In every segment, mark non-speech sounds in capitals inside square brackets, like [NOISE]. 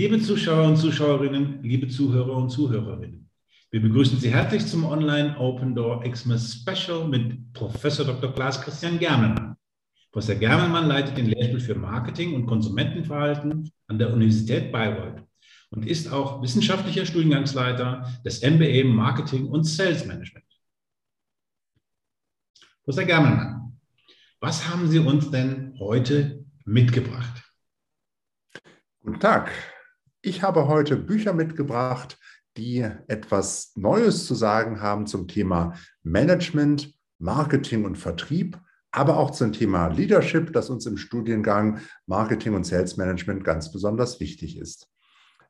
Liebe Zuschauer und Zuschauerinnen, liebe Zuhörer und Zuhörerinnen, wir begrüßen Sie herzlich zum Online Open Door Xmas Special mit Professor Dr. Klaas Christian Germelmann. Professor Germelmann leitet den Lehrstuhl für Marketing und Konsumentenverhalten an der Universität Bayreuth und ist auch wissenschaftlicher Studiengangsleiter des MBA Marketing und Sales Management. Professor Germelmann, was haben Sie uns denn heute mitgebracht? Guten Tag. Ich habe heute Bücher mitgebracht, die etwas Neues zu sagen haben zum Thema Management, Marketing und Vertrieb, aber auch zum Thema Leadership, das uns im Studiengang Marketing und Sales Management ganz besonders wichtig ist.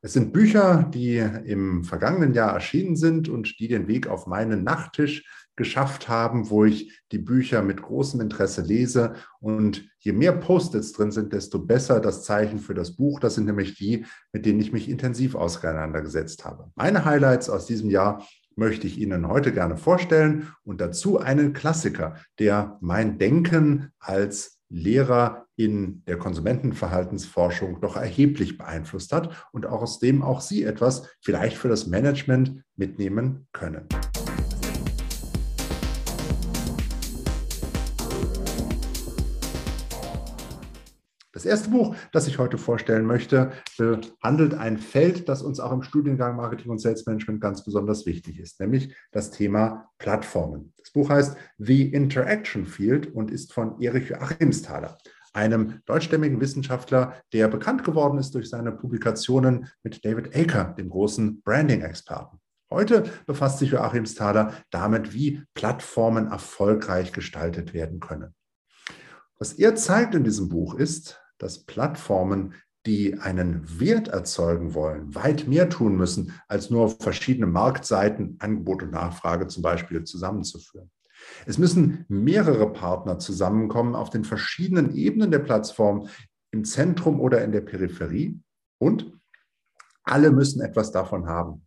Es sind Bücher, die im vergangenen Jahr erschienen sind und die den Weg auf meinen Nachttisch geschafft haben, wo ich die Bücher mit großem Interesse lese. Und je mehr Post-its drin sind, desto besser das Zeichen für das Buch. Das sind nämlich die, mit denen ich mich intensiv auseinandergesetzt habe. Meine Highlights aus diesem Jahr möchte ich Ihnen heute gerne vorstellen und dazu einen Klassiker, der mein Denken als Lehrer in der Konsumentenverhaltensforschung doch erheblich beeinflusst hat und auch aus dem auch Sie etwas vielleicht für das Management mitnehmen können. Das erste Buch, das ich heute vorstellen möchte, behandelt ein Feld, das uns auch im Studiengang Marketing und Sales Management ganz besonders wichtig ist, nämlich das Thema Plattformen. Das Buch heißt The Interaction Field und ist von Erich Achimsthaler, einem deutschstämmigen Wissenschaftler, der bekannt geworden ist durch seine Publikationen mit David Aker, dem großen Branding-Experten. Heute befasst sich Joachim Thaler damit, wie Plattformen erfolgreich gestaltet werden können. Was er zeigt in diesem Buch ist, dass Plattformen, die einen Wert erzeugen wollen, weit mehr tun müssen, als nur verschiedene Marktseiten Angebot und Nachfrage zum Beispiel zusammenzuführen. Es müssen mehrere Partner zusammenkommen auf den verschiedenen Ebenen der Plattform, im Zentrum oder in der Peripherie und alle müssen etwas davon haben.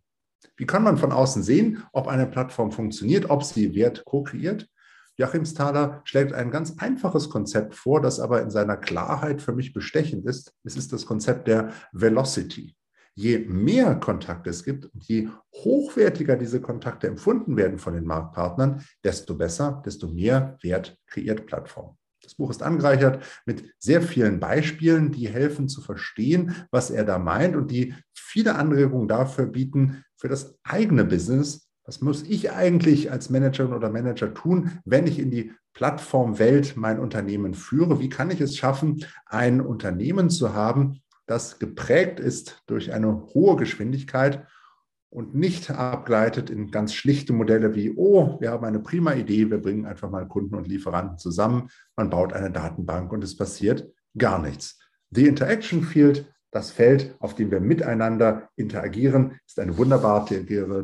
Wie kann man von außen sehen, ob eine Plattform funktioniert, ob sie Wert co-kreiert? Joachim Thaler schlägt ein ganz einfaches Konzept vor, das aber in seiner Klarheit für mich bestechend ist. Es ist das Konzept der Velocity. Je mehr Kontakte es gibt und je hochwertiger diese Kontakte empfunden werden von den Marktpartnern, desto besser, desto mehr Wert kreiert Plattform. Das Buch ist angereichert mit sehr vielen Beispielen, die helfen zu verstehen, was er da meint und die viele Anregungen dafür bieten, für das eigene Business was muss ich eigentlich als Managerin oder Manager tun, wenn ich in die Plattformwelt mein Unternehmen führe? Wie kann ich es schaffen, ein Unternehmen zu haben, das geprägt ist durch eine hohe Geschwindigkeit und nicht abgleitet in ganz schlichte Modelle wie, oh, wir haben eine prima Idee, wir bringen einfach mal Kunden und Lieferanten zusammen, man baut eine Datenbank und es passiert gar nichts. The Interaction Field das Feld, auf dem wir miteinander interagieren, ist eine wunderbare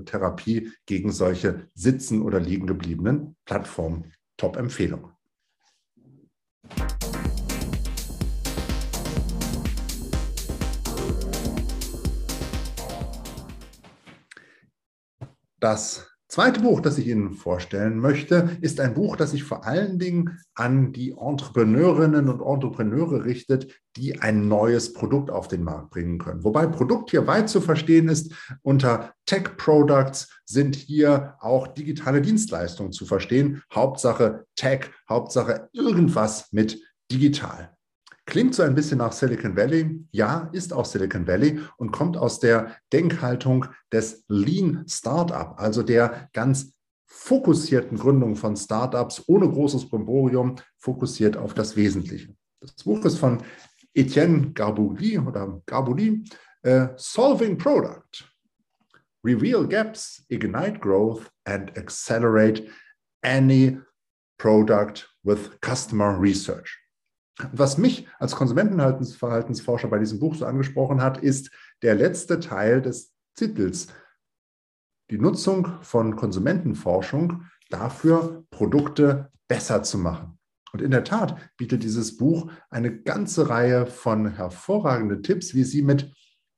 Therapie gegen solche sitzen oder liegen gebliebenen Plattformen. Top-Empfehlung. Das zweite Buch, das ich Ihnen vorstellen möchte, ist ein Buch, das sich vor allen Dingen an die Entrepreneurinnen und Entrepreneure richtet, die ein neues Produkt auf den Markt bringen können. Wobei Produkt hier weit zu verstehen ist, unter Tech Products sind hier auch digitale Dienstleistungen zu verstehen. Hauptsache Tech, Hauptsache irgendwas mit digital. Klingt so ein bisschen nach Silicon Valley. Ja, ist auch Silicon Valley und kommt aus der Denkhaltung des Lean Startup, also der ganz fokussierten Gründung von Startups ohne großes Brimborium, fokussiert auf das Wesentliche. Das Buch ist von Etienne Garbouli oder Garbouli, uh, Solving Product. Reveal gaps, ignite growth and accelerate any product with customer research. Was mich als Konsumentenverhaltensforscher bei diesem Buch so angesprochen hat, ist der letzte Teil des Titels. Die Nutzung von Konsumentenforschung dafür, Produkte besser zu machen. Und in der Tat bietet dieses Buch eine ganze Reihe von hervorragenden Tipps, wie Sie mit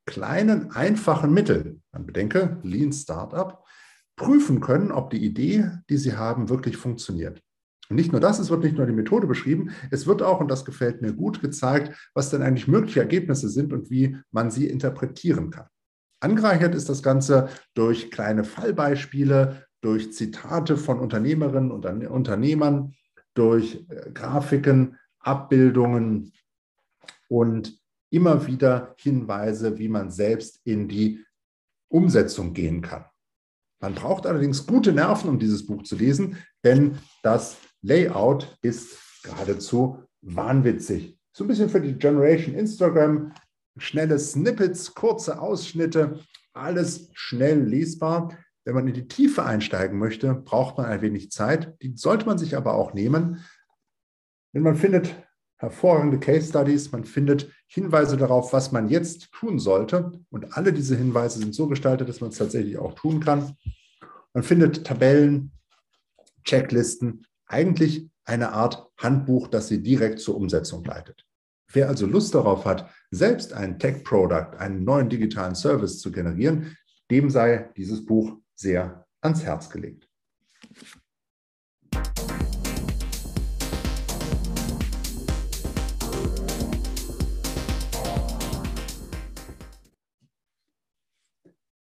kleinen, einfachen Mitteln, man bedenke, Lean Startup, prüfen können, ob die Idee, die Sie haben, wirklich funktioniert. Und nicht nur das, es wird nicht nur die Methode beschrieben, es wird auch, und das gefällt mir gut, gezeigt, was denn eigentlich mögliche Ergebnisse sind und wie man sie interpretieren kann. Angereichert ist das Ganze durch kleine Fallbeispiele, durch Zitate von Unternehmerinnen und Unternehmern, durch äh, Grafiken, Abbildungen und immer wieder Hinweise, wie man selbst in die Umsetzung gehen kann. Man braucht allerdings gute Nerven, um dieses Buch zu lesen, denn das Layout ist geradezu wahnwitzig. So ein bisschen für die Generation Instagram, schnelle Snippets, kurze Ausschnitte, alles schnell lesbar. Wenn man in die Tiefe einsteigen möchte, braucht man ein wenig Zeit. Die sollte man sich aber auch nehmen. Denn man findet hervorragende Case Studies, man findet Hinweise darauf, was man jetzt tun sollte. Und alle diese Hinweise sind so gestaltet, dass man es tatsächlich auch tun kann. Man findet Tabellen, Checklisten, eigentlich eine Art Handbuch, das Sie direkt zur Umsetzung leitet. Wer also Lust darauf hat, selbst ein Tech-Product, einen neuen digitalen Service zu generieren, dem sei dieses Buch sehr ans Herz gelegt.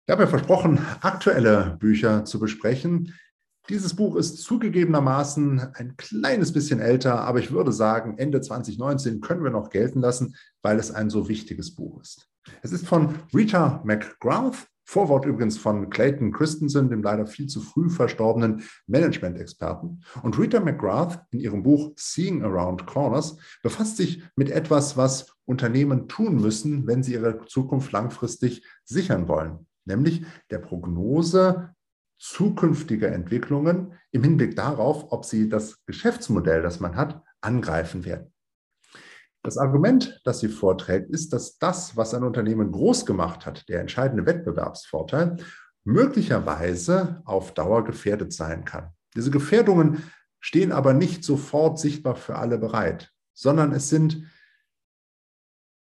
Ich habe ja versprochen, aktuelle Bücher zu besprechen. Dieses Buch ist zugegebenermaßen ein kleines bisschen älter, aber ich würde sagen, Ende 2019 können wir noch gelten lassen, weil es ein so wichtiges Buch ist. Es ist von Rita McGrath, Vorwort übrigens von Clayton Christensen, dem leider viel zu früh verstorbenen Management-Experten. Und Rita McGrath in ihrem Buch Seeing Around Corners befasst sich mit etwas, was Unternehmen tun müssen, wenn sie ihre Zukunft langfristig sichern wollen nämlich der Prognose zukünftiger Entwicklungen im Hinblick darauf, ob sie das Geschäftsmodell, das man hat, angreifen werden. Das Argument, das sie vorträgt, ist, dass das, was ein Unternehmen groß gemacht hat, der entscheidende Wettbewerbsvorteil, möglicherweise auf Dauer gefährdet sein kann. Diese Gefährdungen stehen aber nicht sofort sichtbar für alle bereit, sondern es sind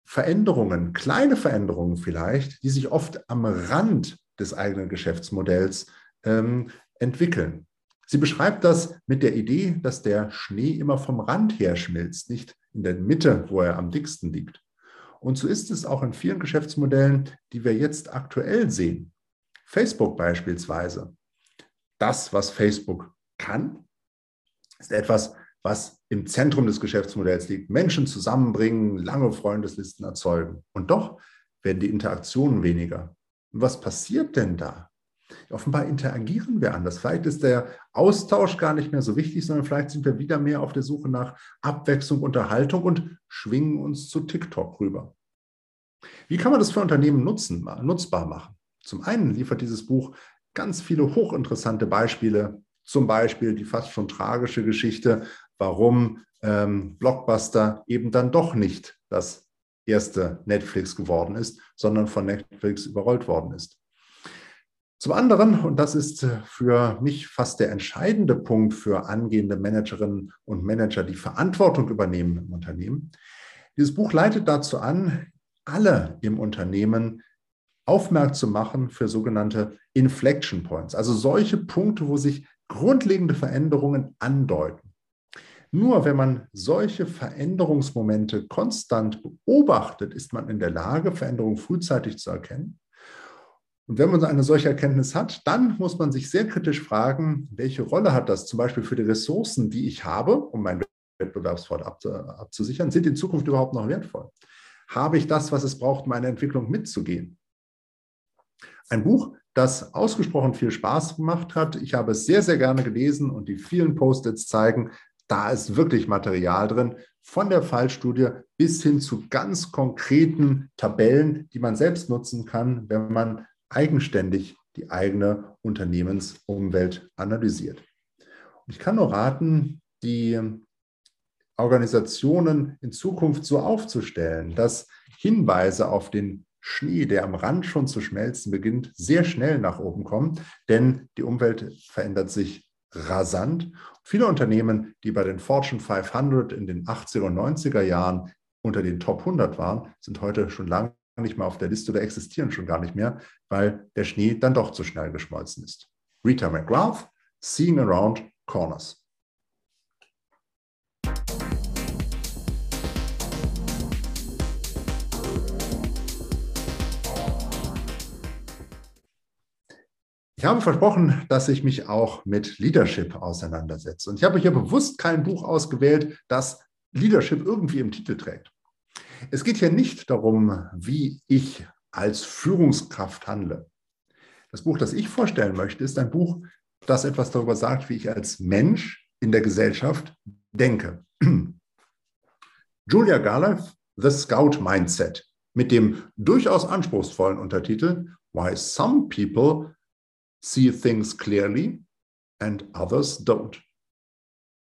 Veränderungen, kleine Veränderungen vielleicht, die sich oft am Rand des eigenen Geschäftsmodells ähm, entwickeln. Sie beschreibt das mit der Idee, dass der Schnee immer vom Rand her schmilzt, nicht in der Mitte, wo er am dicksten liegt. Und so ist es auch in vielen Geschäftsmodellen, die wir jetzt aktuell sehen. Facebook beispielsweise. Das, was Facebook kann, ist etwas, was im Zentrum des Geschäftsmodells liegt. Menschen zusammenbringen, lange Freundeslisten erzeugen. Und doch werden die Interaktionen weniger. Und was passiert denn da? Offenbar interagieren wir anders. Vielleicht ist der Austausch gar nicht mehr so wichtig, sondern vielleicht sind wir wieder mehr auf der Suche nach Abwechslung, Unterhaltung und schwingen uns zu TikTok rüber. Wie kann man das für Unternehmen nutzen, nutzbar machen? Zum einen liefert dieses Buch ganz viele hochinteressante Beispiele, zum Beispiel die fast schon tragische Geschichte warum ähm, Blockbuster eben dann doch nicht das erste Netflix geworden ist, sondern von Netflix überrollt worden ist. Zum anderen, und das ist äh, für mich fast der entscheidende Punkt für angehende Managerinnen und Manager, die Verantwortung übernehmen im Unternehmen, dieses Buch leitet dazu an, alle im Unternehmen aufmerksam zu machen für sogenannte Inflection Points, also solche Punkte, wo sich grundlegende Veränderungen andeuten. Nur wenn man solche Veränderungsmomente konstant beobachtet, ist man in der Lage, Veränderungen frühzeitig zu erkennen. Und wenn man eine solche Erkenntnis hat, dann muss man sich sehr kritisch fragen, welche Rolle hat das zum Beispiel für die Ressourcen, die ich habe, um meinen Wettbewerbsvorteil abzusichern, sind in Zukunft überhaupt noch wertvoll? Habe ich das, was es braucht, meine Entwicklung mitzugehen? Ein Buch, das ausgesprochen viel Spaß gemacht hat. Ich habe es sehr, sehr gerne gelesen und die vielen Post-its zeigen, da ist wirklich Material drin, von der Fallstudie bis hin zu ganz konkreten Tabellen, die man selbst nutzen kann, wenn man eigenständig die eigene Unternehmensumwelt analysiert. Und ich kann nur raten, die Organisationen in Zukunft so aufzustellen, dass Hinweise auf den Schnee, der am Rand schon zu schmelzen beginnt, sehr schnell nach oben kommen, denn die Umwelt verändert sich rasant. Viele Unternehmen, die bei den Fortune 500 in den 80er und 90er Jahren unter den Top 100 waren, sind heute schon lange nicht mehr auf der Liste oder existieren schon gar nicht mehr, weil der Schnee dann doch zu schnell geschmolzen ist. Rita McGrath, Seeing Around Corners. Ich habe versprochen, dass ich mich auch mit Leadership auseinandersetze. Und ich habe hier bewusst kein Buch ausgewählt, das Leadership irgendwie im Titel trägt. Es geht hier nicht darum, wie ich als Führungskraft handle. Das Buch, das ich vorstellen möchte, ist ein Buch, das etwas darüber sagt, wie ich als Mensch in der Gesellschaft denke. [CLEARS THROAT] Julia Garliff, The Scout Mindset, mit dem durchaus anspruchsvollen Untertitel Why Some People See Things Clearly and Others Don't.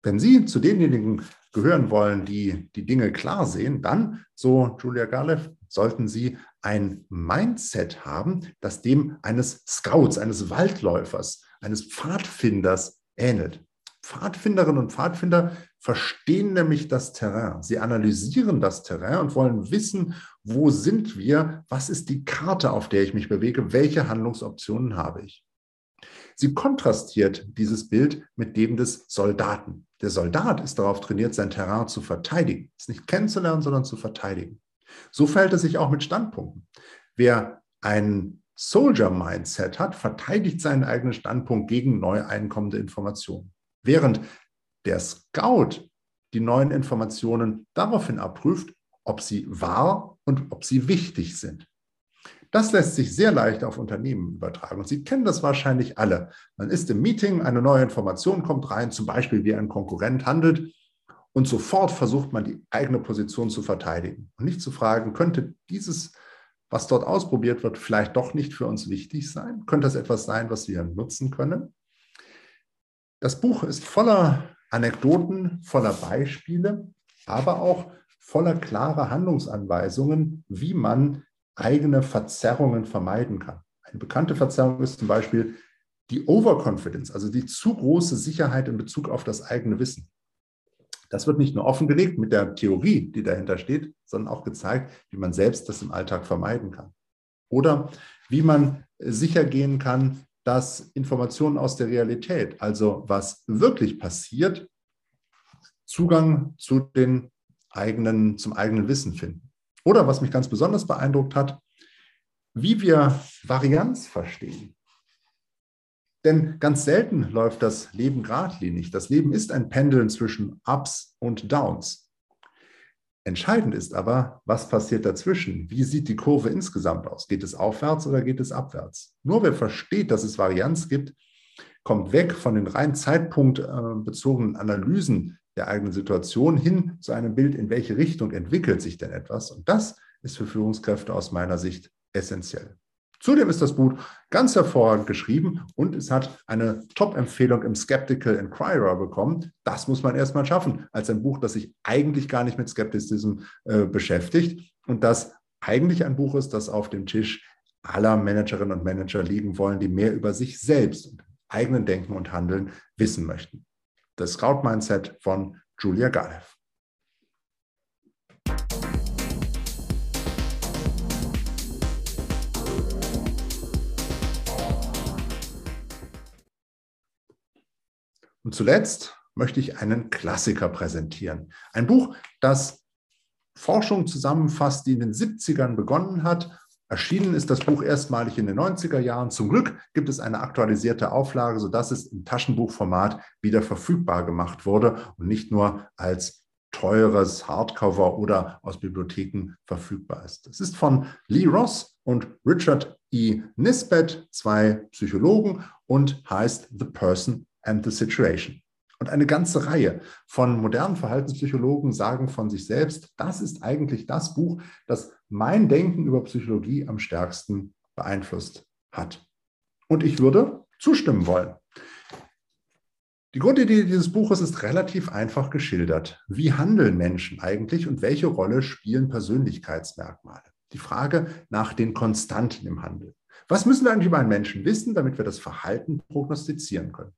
Wenn Sie zu denjenigen gehören wollen, die die Dinge klar sehen, dann, so Julia Garlev, sollten Sie ein Mindset haben, das dem eines Scouts, eines Waldläufers, eines Pfadfinders ähnelt. Pfadfinderinnen und Pfadfinder verstehen nämlich das Terrain. Sie analysieren das Terrain und wollen wissen, wo sind wir, was ist die Karte, auf der ich mich bewege, welche Handlungsoptionen habe ich. Sie kontrastiert dieses Bild mit dem des Soldaten. Der Soldat ist darauf trainiert, sein Terrain zu verteidigen. Es nicht kennenzulernen, sondern zu verteidigen. So verhält es sich auch mit Standpunkten. Wer ein Soldier-Mindset hat, verteidigt seinen eigenen Standpunkt gegen neu einkommende Informationen. Während der Scout die neuen Informationen daraufhin abprüft, ob sie wahr und ob sie wichtig sind. Das lässt sich sehr leicht auf Unternehmen übertragen. Und Sie kennen das wahrscheinlich alle. Man ist im Meeting, eine neue Information kommt rein, zum Beispiel wie ein Konkurrent handelt. Und sofort versucht man, die eigene Position zu verteidigen und nicht zu fragen, könnte dieses, was dort ausprobiert wird, vielleicht doch nicht für uns wichtig sein? Könnte das etwas sein, was wir nutzen können? Das Buch ist voller Anekdoten, voller Beispiele, aber auch voller klarer Handlungsanweisungen, wie man eigene Verzerrungen vermeiden kann. Eine bekannte Verzerrung ist zum Beispiel die Overconfidence, also die zu große Sicherheit in Bezug auf das eigene Wissen. Das wird nicht nur offengelegt mit der Theorie, die dahinter steht, sondern auch gezeigt, wie man selbst das im Alltag vermeiden kann. Oder wie man sicher gehen kann, dass Informationen aus der Realität, also was wirklich passiert, Zugang zu den eigenen, zum eigenen Wissen finden. Oder was mich ganz besonders beeindruckt hat, wie wir Varianz verstehen. Denn ganz selten läuft das Leben geradlinig. Das Leben ist ein Pendeln zwischen Ups und Downs. Entscheidend ist aber, was passiert dazwischen? Wie sieht die Kurve insgesamt aus? Geht es aufwärts oder geht es abwärts? Nur wer versteht, dass es Varianz gibt, kommt weg von den rein zeitpunktbezogenen Analysen der eigenen Situation hin zu einem Bild, in welche Richtung entwickelt sich denn etwas. Und das ist für Führungskräfte aus meiner Sicht essentiell. Zudem ist das Buch ganz hervorragend geschrieben und es hat eine Top-Empfehlung im Skeptical Inquirer bekommen. Das muss man erstmal schaffen, als ein Buch, das sich eigentlich gar nicht mit Skeptizismus äh, beschäftigt und das eigentlich ein Buch ist, das auf dem Tisch aller Managerinnen und Manager liegen wollen, die mehr über sich selbst und eigenen Denken und Handeln wissen möchten. Das Scout Mindset von Julia Galev. Und zuletzt möchte ich einen Klassiker präsentieren. Ein Buch, das Forschung zusammenfasst, die in den 70ern begonnen hat. Erschienen ist das Buch erstmalig in den 90er Jahren. Zum Glück gibt es eine aktualisierte Auflage, sodass es im Taschenbuchformat wieder verfügbar gemacht wurde und nicht nur als teures Hardcover oder aus Bibliotheken verfügbar ist. Es ist von Lee Ross und Richard E. Nisbet, zwei Psychologen, und heißt The Person and the Situation. Und eine ganze Reihe von modernen Verhaltenspsychologen sagen von sich selbst, das ist eigentlich das Buch, das mein Denken über Psychologie am stärksten beeinflusst hat. Und ich würde zustimmen wollen. Die Grundidee dieses Buches ist relativ einfach geschildert. Wie handeln Menschen eigentlich und welche Rolle spielen Persönlichkeitsmerkmale? Die Frage nach den Konstanten im Handeln. Was müssen wir eigentlich über einen Menschen wissen, damit wir das Verhalten prognostizieren können?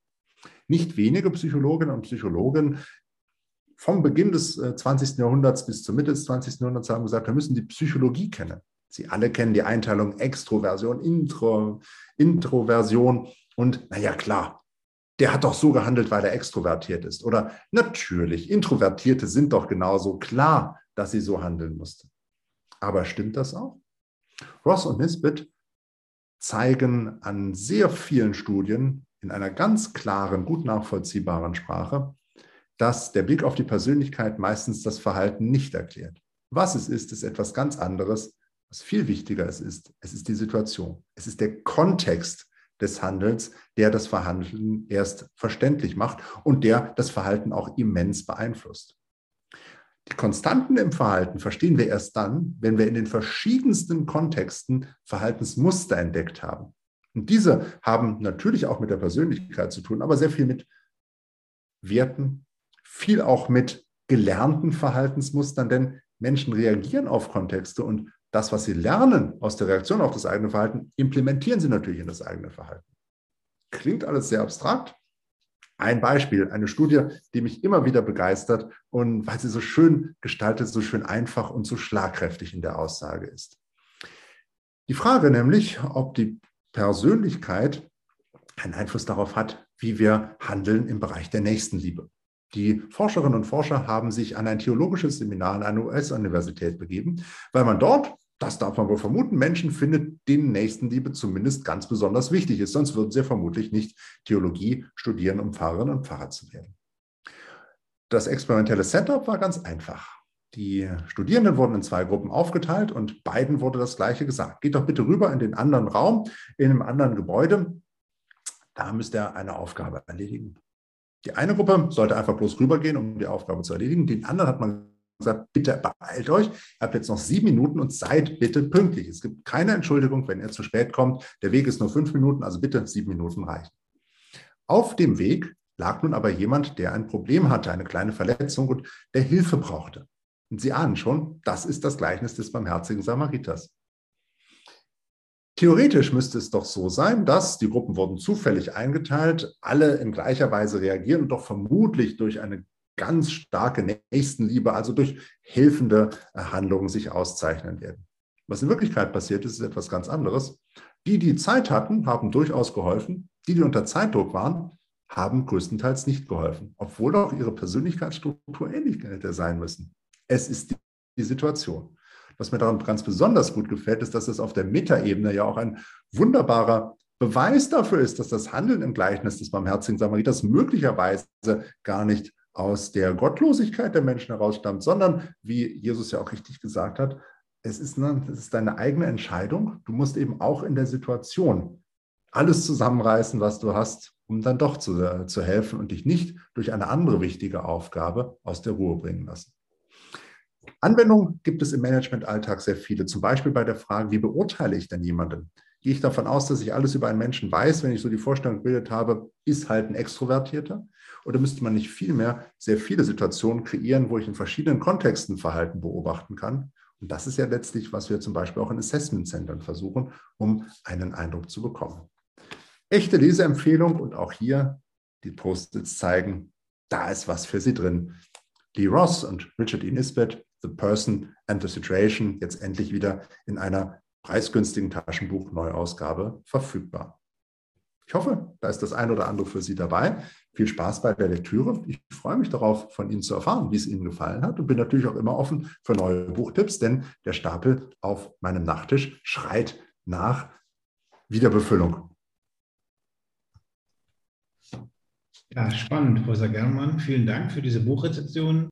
Nicht wenige Psychologinnen und Psychologen vom Beginn des 20. Äh, Jahrhunderts bis zur Mitte des 20. Jahrhunderts haben gesagt, wir müssen die Psychologie kennen. Sie alle kennen die Einteilung Extroversion, Intro, Introversion und naja, klar, der hat doch so gehandelt, weil er extrovertiert ist. Oder natürlich, Introvertierte sind doch genauso klar, dass sie so handeln mussten. Aber stimmt das auch? Ross und Nisbet zeigen an sehr vielen Studien in einer ganz klaren, gut nachvollziehbaren Sprache, dass der Blick auf die Persönlichkeit meistens das Verhalten nicht erklärt. Was es ist, ist etwas ganz anderes. Was viel wichtiger ist, ist, es ist die Situation. Es ist der Kontext des Handelns, der das Verhandeln erst verständlich macht und der das Verhalten auch immens beeinflusst. Die Konstanten im Verhalten verstehen wir erst dann, wenn wir in den verschiedensten Kontexten Verhaltensmuster entdeckt haben. Und diese haben natürlich auch mit der Persönlichkeit zu tun, aber sehr viel mit Werten, viel auch mit gelernten Verhaltensmustern, denn Menschen reagieren auf Kontexte und das, was sie lernen aus der Reaktion auf das eigene Verhalten, implementieren sie natürlich in das eigene Verhalten. Klingt alles sehr abstrakt. Ein Beispiel, eine Studie, die mich immer wieder begeistert und weil sie so schön gestaltet, so schön einfach und so schlagkräftig in der Aussage ist. Die Frage nämlich, ob die Persönlichkeit einen Einfluss darauf hat, wie wir handeln im Bereich der Nächstenliebe. Die Forscherinnen und Forscher haben sich an ein theologisches Seminar an einer US-Universität begeben, weil man dort, das darf man wohl vermuten, Menschen findet, denen Nächstenliebe zumindest ganz besonders wichtig ist. Sonst würden sie vermutlich nicht Theologie studieren, um Pfarrerinnen und Pfarrer zu werden. Das experimentelle Setup war ganz einfach. Die Studierenden wurden in zwei Gruppen aufgeteilt und beiden wurde das Gleiche gesagt. Geht doch bitte rüber in den anderen Raum, in einem anderen Gebäude. Da müsst ihr eine Aufgabe erledigen. Die eine Gruppe sollte einfach bloß rübergehen, um die Aufgabe zu erledigen. Den anderen hat man gesagt, bitte beeilt euch. Ihr habt jetzt noch sieben Minuten und seid bitte pünktlich. Es gibt keine Entschuldigung, wenn ihr zu spät kommt. Der Weg ist nur fünf Minuten, also bitte sieben Minuten reichen. Auf dem Weg lag nun aber jemand, der ein Problem hatte, eine kleine Verletzung und der Hilfe brauchte. Und Sie ahnen schon, das ist das Gleichnis des barmherzigen Samariters. Theoretisch müsste es doch so sein, dass die Gruppen wurden zufällig eingeteilt, alle in gleicher Weise reagieren und doch vermutlich durch eine ganz starke Nächstenliebe, also durch helfende Handlungen sich auszeichnen werden. Was in Wirklichkeit passiert ist, ist etwas ganz anderes. Die, die Zeit hatten, haben durchaus geholfen. Die, die unter Zeitdruck waren, haben größtenteils nicht geholfen, obwohl auch ihre Persönlichkeitsstruktur ähnlich hätte sein müssen. Es ist die Situation. Was mir daran ganz besonders gut gefällt, ist, dass es auf der Metaebene ja auch ein wunderbarer Beweis dafür ist, dass das Handeln im Gleichnis des barmherzigen Samariters möglicherweise gar nicht aus der Gottlosigkeit der Menschen herausstammt, sondern, wie Jesus ja auch richtig gesagt hat, es ist, eine, es ist deine eigene Entscheidung. Du musst eben auch in der Situation alles zusammenreißen, was du hast, um dann doch zu, äh, zu helfen und dich nicht durch eine andere wichtige Aufgabe aus der Ruhe bringen lassen. Anwendungen gibt es im Managementalltag sehr viele, zum Beispiel bei der Frage, wie beurteile ich denn jemanden? Gehe ich davon aus, dass ich alles über einen Menschen weiß, wenn ich so die Vorstellung gebildet habe, ist halt ein Extrovertierter? Oder müsste man nicht vielmehr sehr viele Situationen kreieren, wo ich in verschiedenen Kontexten Verhalten beobachten kann? Und das ist ja letztlich, was wir zum Beispiel auch in Assessment Centern versuchen, um einen Eindruck zu bekommen. Echte Leseempfehlung und auch hier die Post-its zeigen, da ist was für Sie drin. Lee Ross und Richard E. Nisbet The Person and the Situation jetzt endlich wieder in einer preisgünstigen Taschenbuch-Neuausgabe verfügbar. Ich hoffe, da ist das ein oder andere für Sie dabei. Viel Spaß bei der Lektüre. Ich freue mich darauf, von Ihnen zu erfahren, wie es Ihnen gefallen hat und bin natürlich auch immer offen für neue Buchtipps, denn der Stapel auf meinem Nachttisch schreit nach Wiederbefüllung. Ja, spannend, Professor Germann. Vielen Dank für diese Buchrezeption.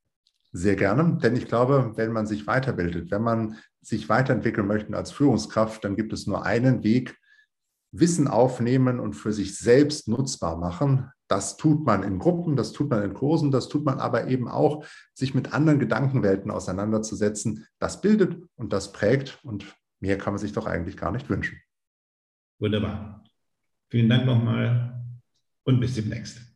Sehr gerne, denn ich glaube, wenn man sich weiterbildet, wenn man sich weiterentwickeln möchte als Führungskraft, dann gibt es nur einen Weg, Wissen aufnehmen und für sich selbst nutzbar machen. Das tut man in Gruppen, das tut man in Kursen, das tut man aber eben auch, sich mit anderen Gedankenwelten auseinanderzusetzen. Das bildet und das prägt und mehr kann man sich doch eigentlich gar nicht wünschen. Wunderbar. Vielen Dank nochmal und bis demnächst.